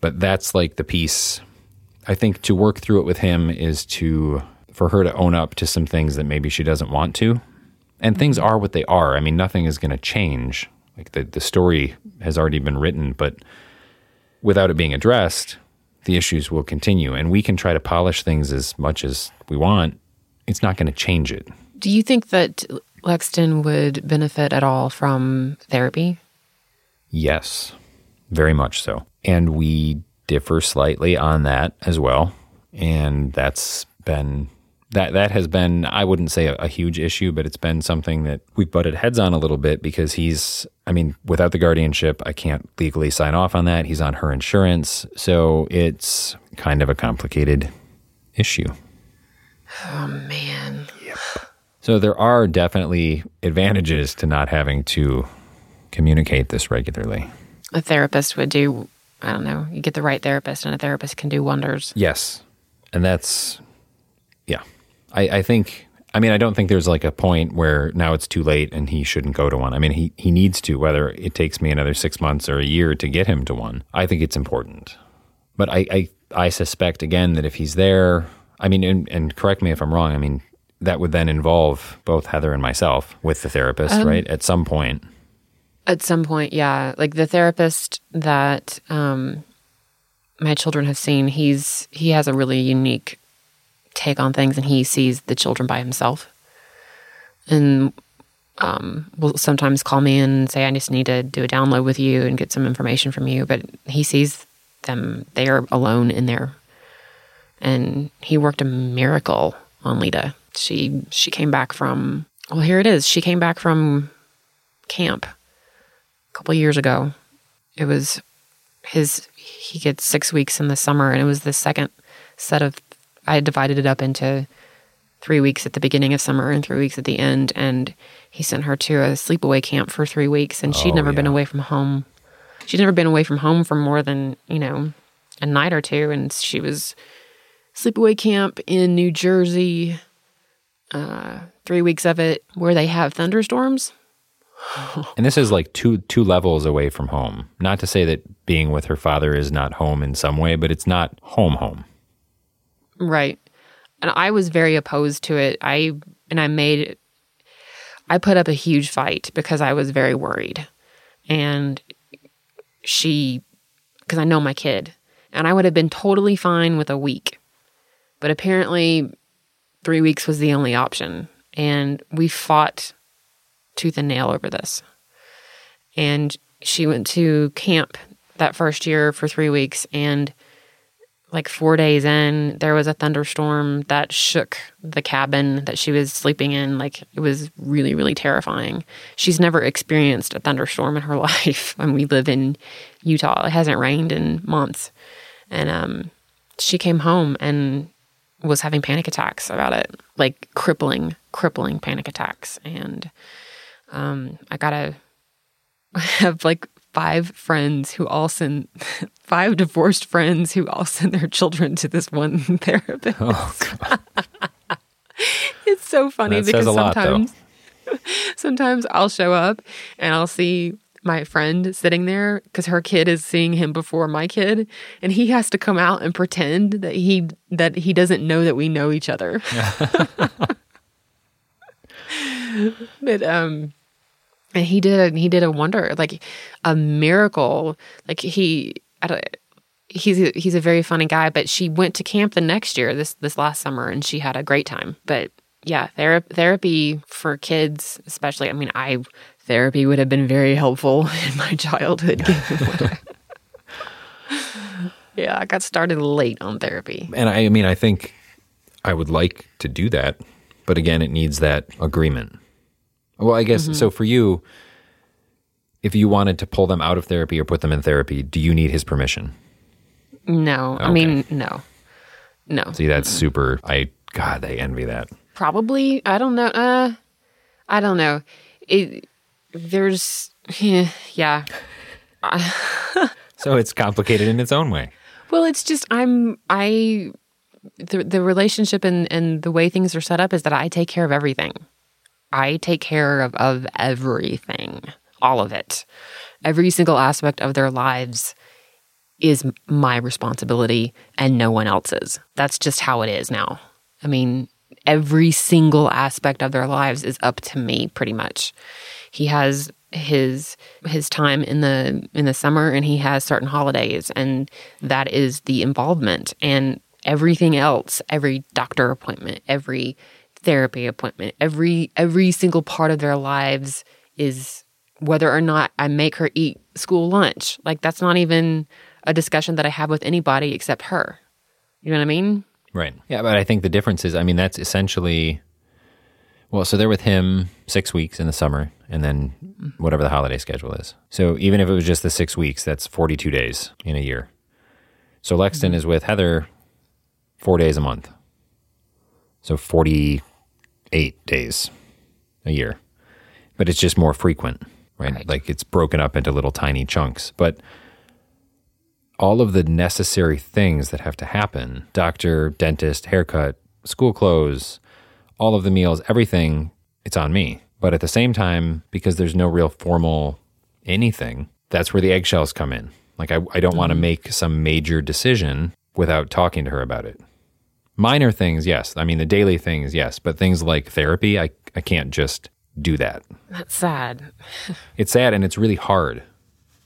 But that's like the piece. I think to work through it with him is to for her to own up to some things that maybe she doesn't want to. And things mm-hmm. are what they are. I mean, nothing is going to change like the, the story has already been written, but without it being addressed, the issues will continue. And we can try to polish things as much as we want. It's not going to change it. Do you think that Lexton would benefit at all from therapy? Yes, very much so. And we differ slightly on that as well. And that's been that that has been I wouldn't say a, a, huge issue, but it's been something that we've butted heads on a little bit because he's I mean, without the guardianship, I can't legally sign off on that. He's on her insurance, so it's kind of a complicated issue. Oh man. Yep. So there are definitely advantages to not having to communicate this regularly. A therapist would do I don't know, you get the right therapist and a therapist can do wonders. Yes. And that's yeah. I, I think I mean, I don't think there's like a point where now it's too late and he shouldn't go to one. I mean, he, he needs to, whether it takes me another six months or a year to get him to one. I think it's important. But I, I, I suspect, again, that if he's there, I mean, and, and, correct me if I'm wrong, I mean, that would then involve both Heather and myself with the therapist, um, right? At some point. At some point, yeah. Like the therapist that um, my children have seen, he's he has a really unique take on things and he sees the children by himself. And um, will sometimes call me and say, I just need to do a download with you and get some information from you. But he sees them, they are alone in there. And he worked a miracle on Leta. She she came back from well, here it is. She came back from camp couple years ago. It was his he gets six weeks in the summer and it was the second set of I divided it up into three weeks at the beginning of summer and three weeks at the end. And he sent her to a sleepaway camp for three weeks, and she'd Oh, never been away from home. She'd never been away from home for more than, you know, a night or two. And she was sleepaway camp in New Jersey, uh, three weeks of it, where they have thunderstorms. [LAUGHS] And this is like two two levels away from home. Not to say that being with her father is not home in some way, but it's not home home. Right. And I was very opposed to it. I and I made I put up a huge fight because I was very worried. And she because I know my kid and I would have been totally fine with a week. But apparently 3 weeks was the only option and we fought tooth and nail over this. And she went to camp that first year for 3 weeks and like four days in, there was a thunderstorm that shook the cabin that she was sleeping in. Like it was really, really terrifying. She's never experienced a thunderstorm in her [LAUGHS] life. And we live in Utah. It hasn't rained in months. And um, she came home and was having panic attacks about it, like crippling, crippling panic attacks. And um, I gotta [LAUGHS] have like five friends who all send [LAUGHS] five divorced friends who all send their children to this one [LAUGHS] therapist. Oh, It's so funny That because a lot, sometimes sometimes I'll show up and I'll see my friend sitting there because her kid is seeing him before my kid and he has to come out and pretend that he that he doesn't know that we know each other. but um and he did he did a wonder like a miracle. Like he he's a, he's a very funny guy but she went to camp the next year this this last summer and she had a great time. But yeah thera- therapy for kids especially i mean i therapy would have been very helpful [LAUGHS] in my childhood. [LAUGHS] Yeah i got started late on therapy. And I mean, I think I would like to do that, but again, it needs that agreement. Well, I guess so. For you, if you wanted to pull them out of therapy or put them in therapy, do you need his permission? no i mean no no See, that's super. I God, I envy that. Probably. I don't know. Uh, I don't know. It, there's, yeah. [LAUGHS] So it's complicated in its own way. Well, it's just I'm I the the relationship and and the way things are set up is that I take care of everything. I take care of of everything, all of it. Every single aspect of their lives is my responsibility and no one else's. That's just how it is now. I mean, every single aspect of their lives is up to me pretty much. He has his his time in the in the summer and he has certain holidays and that is the involvement and everything else, every doctor appointment, every therapy appointment, every every single part of their lives is whether or not I make her eat school lunch. Like that's not even a discussion that I have with anybody except her. You know what I mean? Right. Yeah, but I think the difference is, I mean, that's essentially, well, so they're with him six weeks in the summer and then whatever the holiday schedule is. So even if it was just the six weeks, that's 42 days in a year. So Lexton mm-hmm. is with Heather four days a month. So 48 days a year. But it's just more frequent, right? Right. Like it's broken up into little tiny chunks. But all of the necessary things that have to happen doctor, dentist, haircut, school clothes, all of the meals, everything it's on me. But at the same time, because there's no real formal anything, that's where the eggshells come in. Like, I, I don't want to mm-hmm. make some major decision without talking to her about it. Minor things, yes. I mean, the daily things, yes. But things like therapy, I, I can't just do that. That's sad. [LAUGHS] It's sad and it's really hard.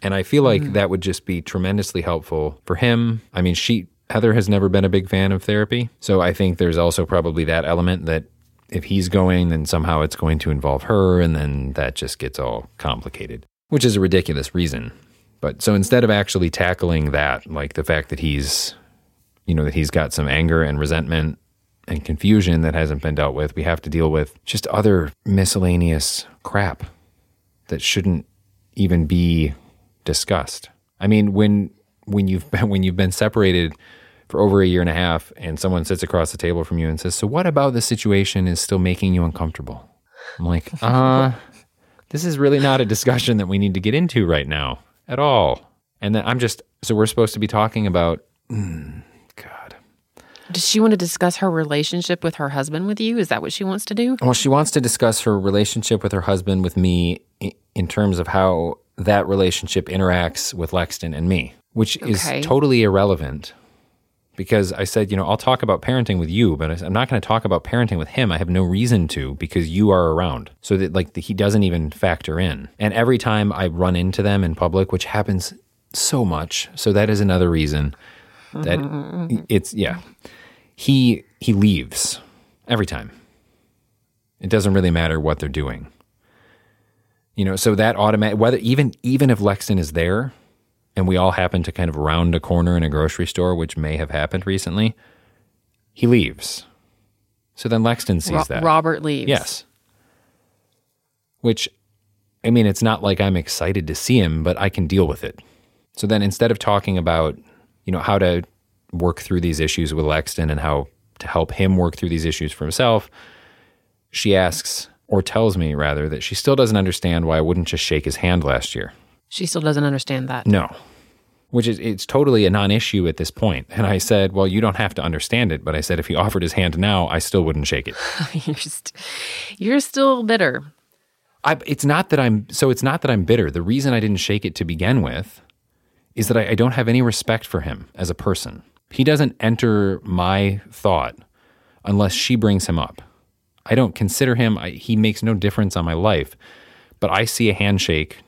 And I feel like mm. that would just be tremendously helpful for him. I mean, she, Heather has never been a big fan of therapy. So I think there's also probably that element that if he's going, then somehow it's going to involve her. And then that just gets all complicated, which is a ridiculous reason. But so instead of actually tackling that, like the fact that he's, you know, that he's got some anger and resentment and confusion that hasn't been dealt with, we have to deal with just other miscellaneous crap that shouldn't even be discussed. I mean, when when you've been, [LAUGHS] when you've been separated for over a year and a half, and someone sits across the table from you and says, So, what about the situation is still making you uncomfortable? I'm like, [LAUGHS] uh, this is really not a discussion that we need to get into right now at all. And then I'm just, so we're supposed to be talking about, mm. Does she want to discuss her relationship with her husband with you? Is that what she wants to do? Well, she wants to discuss her relationship with her husband with me in terms of how that relationship interacts with Lexton and me, which okay. is totally irrelevant because I said, you know, I'll talk about parenting with you, but I'm not going to talk about parenting with him. I have no reason to because you are around. So that like the, he doesn't even factor in. And every time I run into them in public, which happens so much, so that is another reason that mm-hmm. it's yeah. He he leaves every time. It doesn't really matter what they're doing. You know, so that automatic whether even even if Lexton is there, and we all happen to kind of round a corner in a grocery store, which may have happened recently, he leaves. So then Lexton sees Ro- that. Robert leaves. Yes. Which, I mean, it's not like I'm excited to see him, but I can deal with it. So then instead of talking about, you know, how to work through these issues with Lexton and how to help him work through these issues for himself, she asks, or tells me rather, that she still doesn't understand why I wouldn't just shake his hand last year. She still doesn't understand that. No. Which is it's totally a non-issue at this point. And I said, "Well, you don't have to understand it." But I said, if he offered his hand now, I still wouldn't shake it. [LAUGHS] you're, st- you're still bitter. I, it's not that I'm so. It's not that I'm bitter. The reason I didn't shake it to begin with is that I, I don't have any respect for him as a person. He doesn't enter my thought unless she brings him up. I don't consider him. I, he makes no difference on my life. But I see a handshake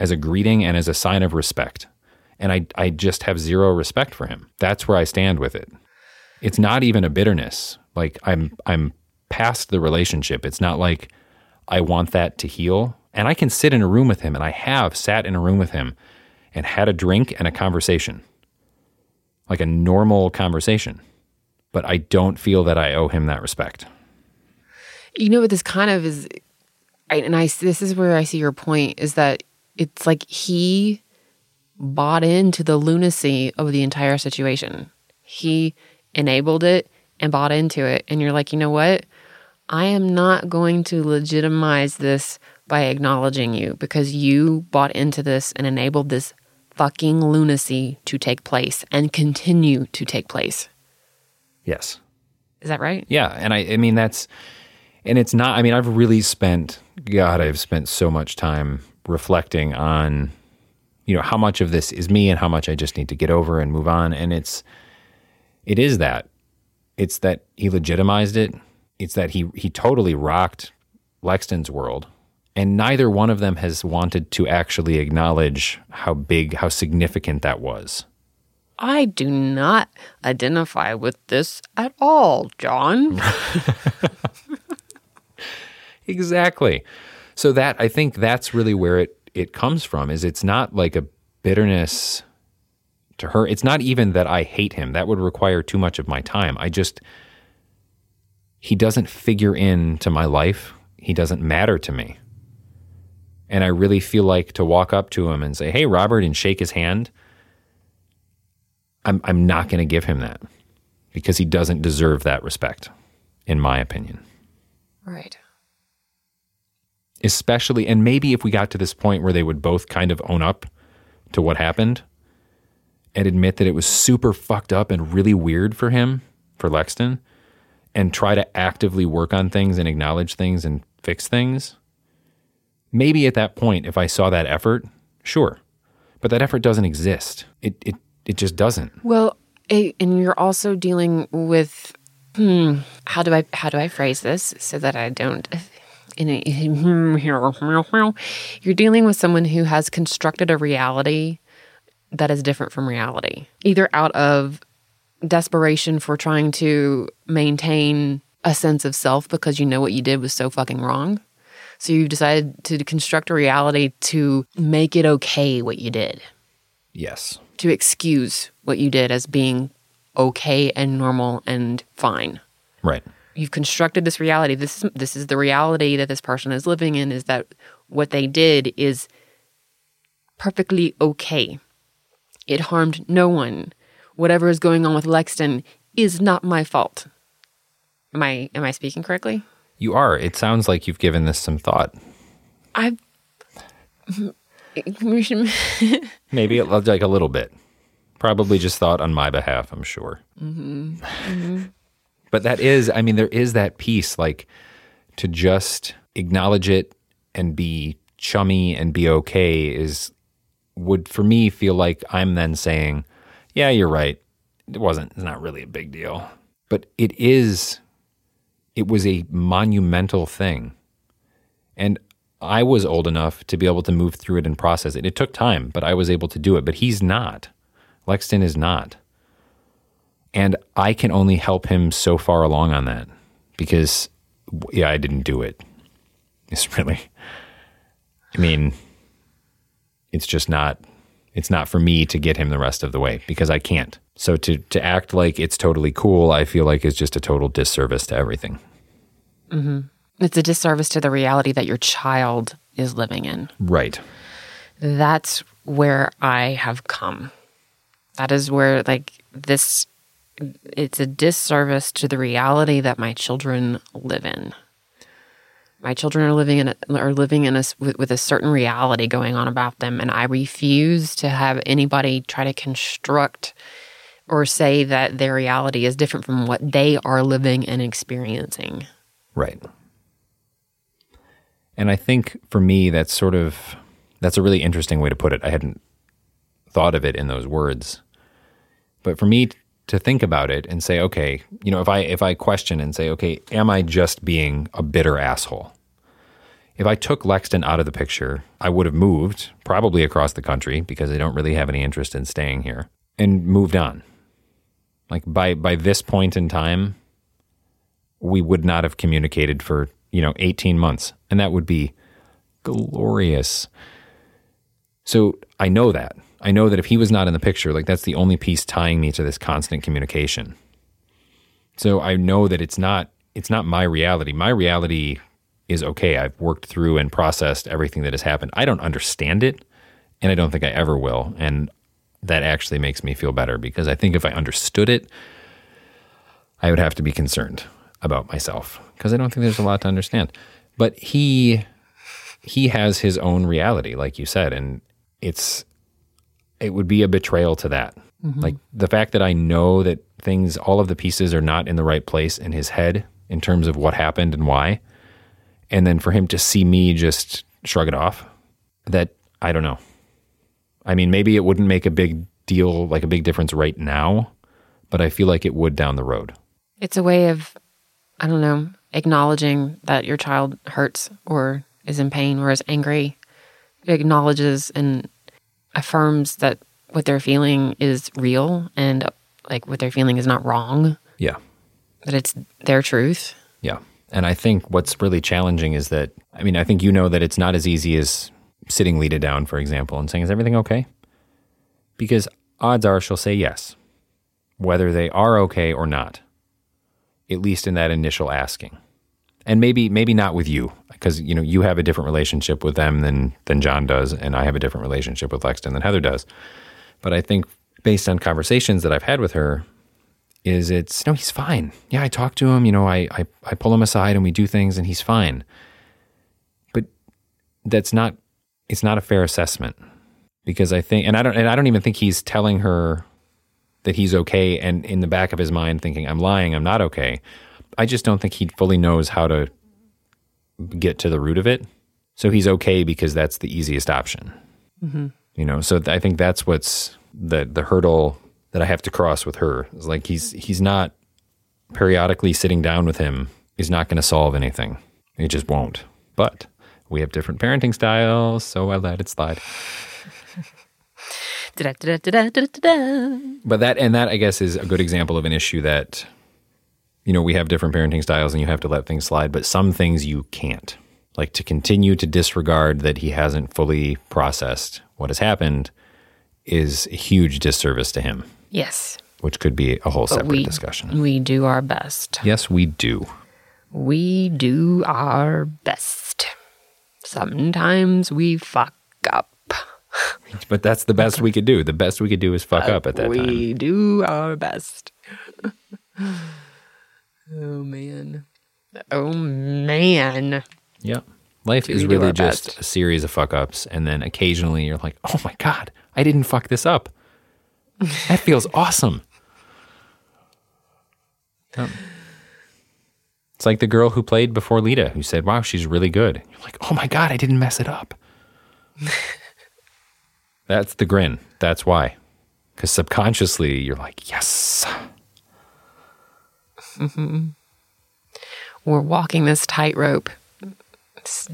as a greeting and as a sign of respect. And I, I just have zero respect for him. That's where I stand with it. It's not even a bitterness. Like I'm I'm past the relationship. It's not like I want that to heal. And I can sit in a room with him, and I have sat in a room with him and had a drink and a conversation, like a normal conversation. But I don't feel that I owe him that respect. You know what this kind of is, and I this is where I see your point is that it's like he bought into the lunacy of the entire situation. He enabled it and bought into it. And you're like, you know what? I am not going to legitimize this by acknowledging you because you bought into this and enabled this fucking lunacy to take place and continue to take place. Yes. Is that right? Yeah. And I, I mean, that's, and it's not, I mean, I've really spent, God, I've spent so much time reflecting on you know how much of this is me and how much I just need to get over and move on and it's it is that it's that he legitimized it it's that he he totally rocked Lexton's world and neither one of them has wanted to actually acknowledge how big how significant that was I do not identify with this at all, John. [LAUGHS] exactly. So that I think that's really where it it comes from is it's not like a bitterness to her. It's not even that I hate him. That would require too much of my time. I just he doesn't figure into my life. He doesn't matter to me. And I really feel like to walk up to him and say, "Hey, Robert," and shake his hand. I'm I'm not going to give him that because he doesn't deserve that respect, in my opinion. Right especially, and maybe if we got to this point where they would both kind of own up to what happened and admit that it was super fucked up and really weird for him, for Lexton, and try to actively work on things and acknowledge things and fix things. Maybe at that point, if I saw that effort, sure. But that effort doesn't exist. It, it, it just doesn't. Well, and you're also dealing with hmm, how do I how do I phrase this so that I don't [LAUGHS] in a, [LAUGHS] you're dealing with someone who has constructed a reality that is different from reality, either out of desperation for trying to maintain a sense of self because you know what you did was so fucking wrong. So you've decided to construct a reality to make it okay what you did. Yes. To excuse what you did as being okay and normal and fine. Right you've constructed this reality. This is this is the reality that this person is living in. Is that what they did is perfectly okay. It harmed no one. whatever is going on with Lexton is not my fault. Am I am I speaking correctly? You are. It sounds like you've given this some thought. I [LAUGHS] maybe it, like a little bit. Probably just thought on my behalf. I'm sure. Mm-hmm. Mm-hmm. But that is, I mean, there is that piece like to just acknowledge it and be chummy and be okay is would for me feel like I'm then saying, yeah, you're right. It wasn't, it's not really a big deal. But it is, it was a monumental thing. And I was old enough to be able to move through it and process it. It took time, but I was able to do it. But he's not. Lexton is not. And I can only help him so far along on that because, yeah, I didn't do it. [LAUGHS] It's really, I mean, it's just not, it's not for me to get him the rest of the way because I can't. So to, to act like it's totally cool, I feel like is just a total disservice to everything. Mm-hmm. It's a disservice to the reality that your child is living in. Right. That's where I have come. That is where, like, this it's a disservice to the reality that my children live in. My children are living in a, are living in a with, with a certain reality going on about them, and I refuse to have anybody try to construct or say that their reality is different from what they are living and experiencing. Right. And I think for me, that's sort of that's a really interesting way to put it. I hadn't thought of it in those words, but for me to think about it and say, okay, you know, if I if I question and say, okay, am I just being a bitter asshole? If I took Lexton out of the picture, I would have moved probably across the country because I don't really have any interest in staying here and moved on. Like by by this point in time, we would not have communicated for, you know, 18 months and that would be glorious. So I know that. I know that if he was not in the picture, like that's the only piece tying me to this constant communication. So I know that it's not it's not my reality. My reality is okay. I've worked through and processed everything that has happened. I don't understand it, and I don't think I ever will. And that actually makes me feel better because I think if I understood it, I would have to be concerned about myself because I don't think there's a lot to understand. But he he has his own reality, like you said, and it's it would be a betrayal to that. Mm-hmm. Like the fact that I know that things, all of the pieces are not in the right place in his head in terms of what happened and why. And then for him to see me just shrug it off, that I don't know. I mean, maybe it wouldn't make a big deal, like a big difference right now, but I feel like it would down the road. It's a way of, I don't know, acknowledging that your child hurts or is in pain or is angry. It acknowledges and affirms that what they're feeling is real and like what they're feeling is not wrong. Yeah. That it's their truth. Yeah. And I think what's really challenging is that, I mean, I think you know that it's not as easy as sitting Leta down, for example, and saying, Is everything okay? Because odds are she'll say yes, whether they are okay or not, at least in that initial asking. And maybe, maybe not with you because you know you have a different relationship with them than than John does, and I have a different relationship with Lexton than Heather does. But I think based on conversations that I've had with her, is it's no, he's fine. Yeah, I talk to him. You know, I I, I pull him aside and we do things, and he's fine. But that's not it's not a fair assessment because I think, and I don't, and I don't even think he's telling her that he's okay, and in the back of his mind thinking, I'm lying, I'm not okay. I just don't think he fully knows how to get to the root of it. So he's okay because that's the easiest option. Mm-hmm. You know, so I think that's what's the the hurdle that I have to cross with her. Is like he's he's not periodically sitting down with him is not going to solve anything. It just won't. But we have different parenting styles, so I let it slide. But that and that I guess is a good example of an issue that you know, we have different parenting styles and you have to let things slide, but some things you can't. Like to continue to disregard that he hasn't fully processed what has happened is a huge disservice to him. Yes. Which could be a whole but separate we, discussion. We do our best. Yes, we do. We do our best. Sometimes we fuck up. [LAUGHS] but that's the best we could do. The best we could do is fuck uh, up at that we time. We do our best. [LAUGHS] oh man. Oh man. Yeah. Life is really just best. a series of fuck ups, and then occasionally you're like, "Oh my god, I didn't fuck this up." that feels [LAUGHS] awesome. Um, it's like the girl who played before Leta, who said, "Wow, she's really good." You're like, "Oh my god, I didn't mess it up." That's the grin. That's why, because subconsciously you're like, "Yes." Mm-hmm. We're walking this tightrope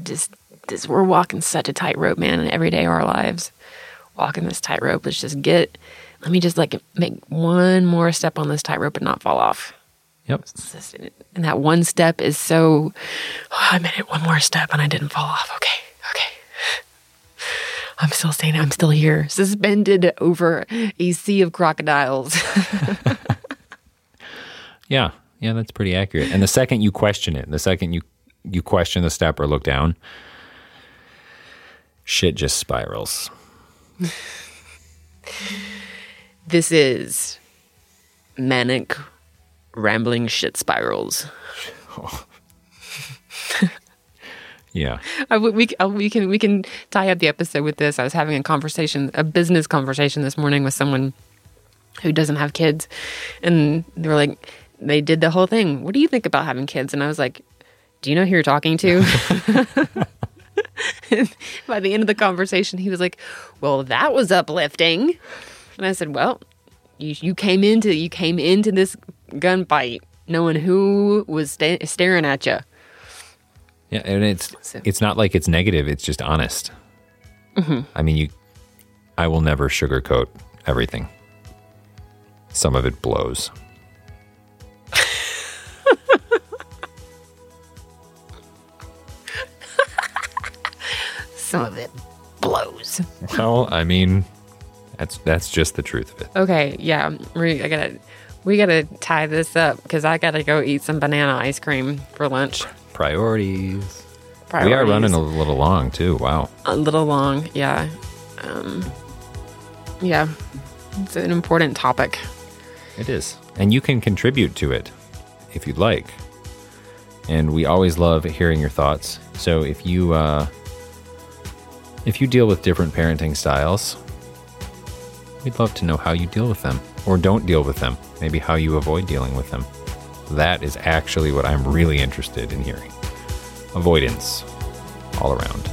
just this, we're walking such a tightrope, man, in every day of our lives. Walking this tightrope. Let's just get. Let me just like make one more step on this tightrope and not fall off. Yep. And that one step is so. Oh, I made it one more step and I didn't fall off. Okay. I'm still standing. I'm still here, suspended over a sea of crocodiles. [LAUGHS] yeah. Yeah, that's pretty accurate. And the second you question it, the second you you question the step or look down, shit just spirals. [LAUGHS] this is manic rambling shit spirals. [LAUGHS] yeah. [LAUGHS] I, we, uh, we can we can tie up the episode with this. I was having a conversation, a business conversation this morning with someone who doesn't have kids, and they were like, they did the whole thing. What do you think about having kids? And I was like, do you know who you're talking to? [LAUGHS] by the end of the conversation, he was like, Well, that was uplifting. And I said, Well, you, you came into you came into this gunfight knowing who was sta- staring at you. Yeah, and it's so. it's not like it's negative. It's just honest. Mm-hmm. I mean, you. I will never sugarcoat everything. Some of it blows. [LAUGHS] some of it blows. Well, I mean, that's that's just the truth of it. Okay, yeah, we I gotta we gotta tie this up because I gotta go eat some banana ice cream for lunch. Priorities. Priorities. We are running a little long too. Wow. A little long, yeah. Um, yeah, it's an important topic. It is, and you can contribute to it if you'd like. And we always love hearing your thoughts. So if you uh, if you deal with different parenting styles, we'd love to know how you deal with them or don't deal with them, maybe how you avoid dealing with them. That is actually what I'm really interested in hearing. Avoidance all around.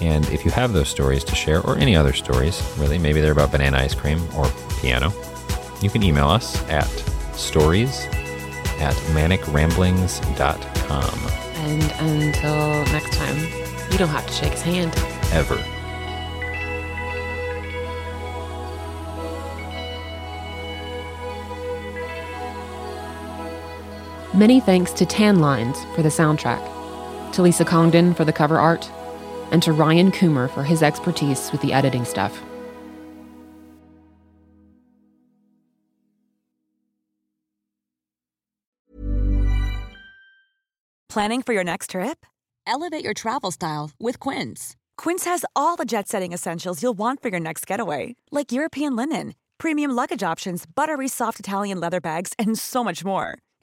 And if you have those stories to share, or any other stories, really, maybe they're about banana ice cream or piano, you can email us at stories at manicramblings.com. And until next time. You don't have to shake his hand. Ever. Many thanks to Tan Lines for the soundtrack, to Lisa Congdon for the cover art, and to Ryan Coomer for his expertise with the editing stuff. Planning for your next trip? Elevate your travel style with Quince. Quince has all the jet setting essentials you'll want for your next getaway, like European linen, premium luggage options, buttery soft Italian leather bags, and so much more.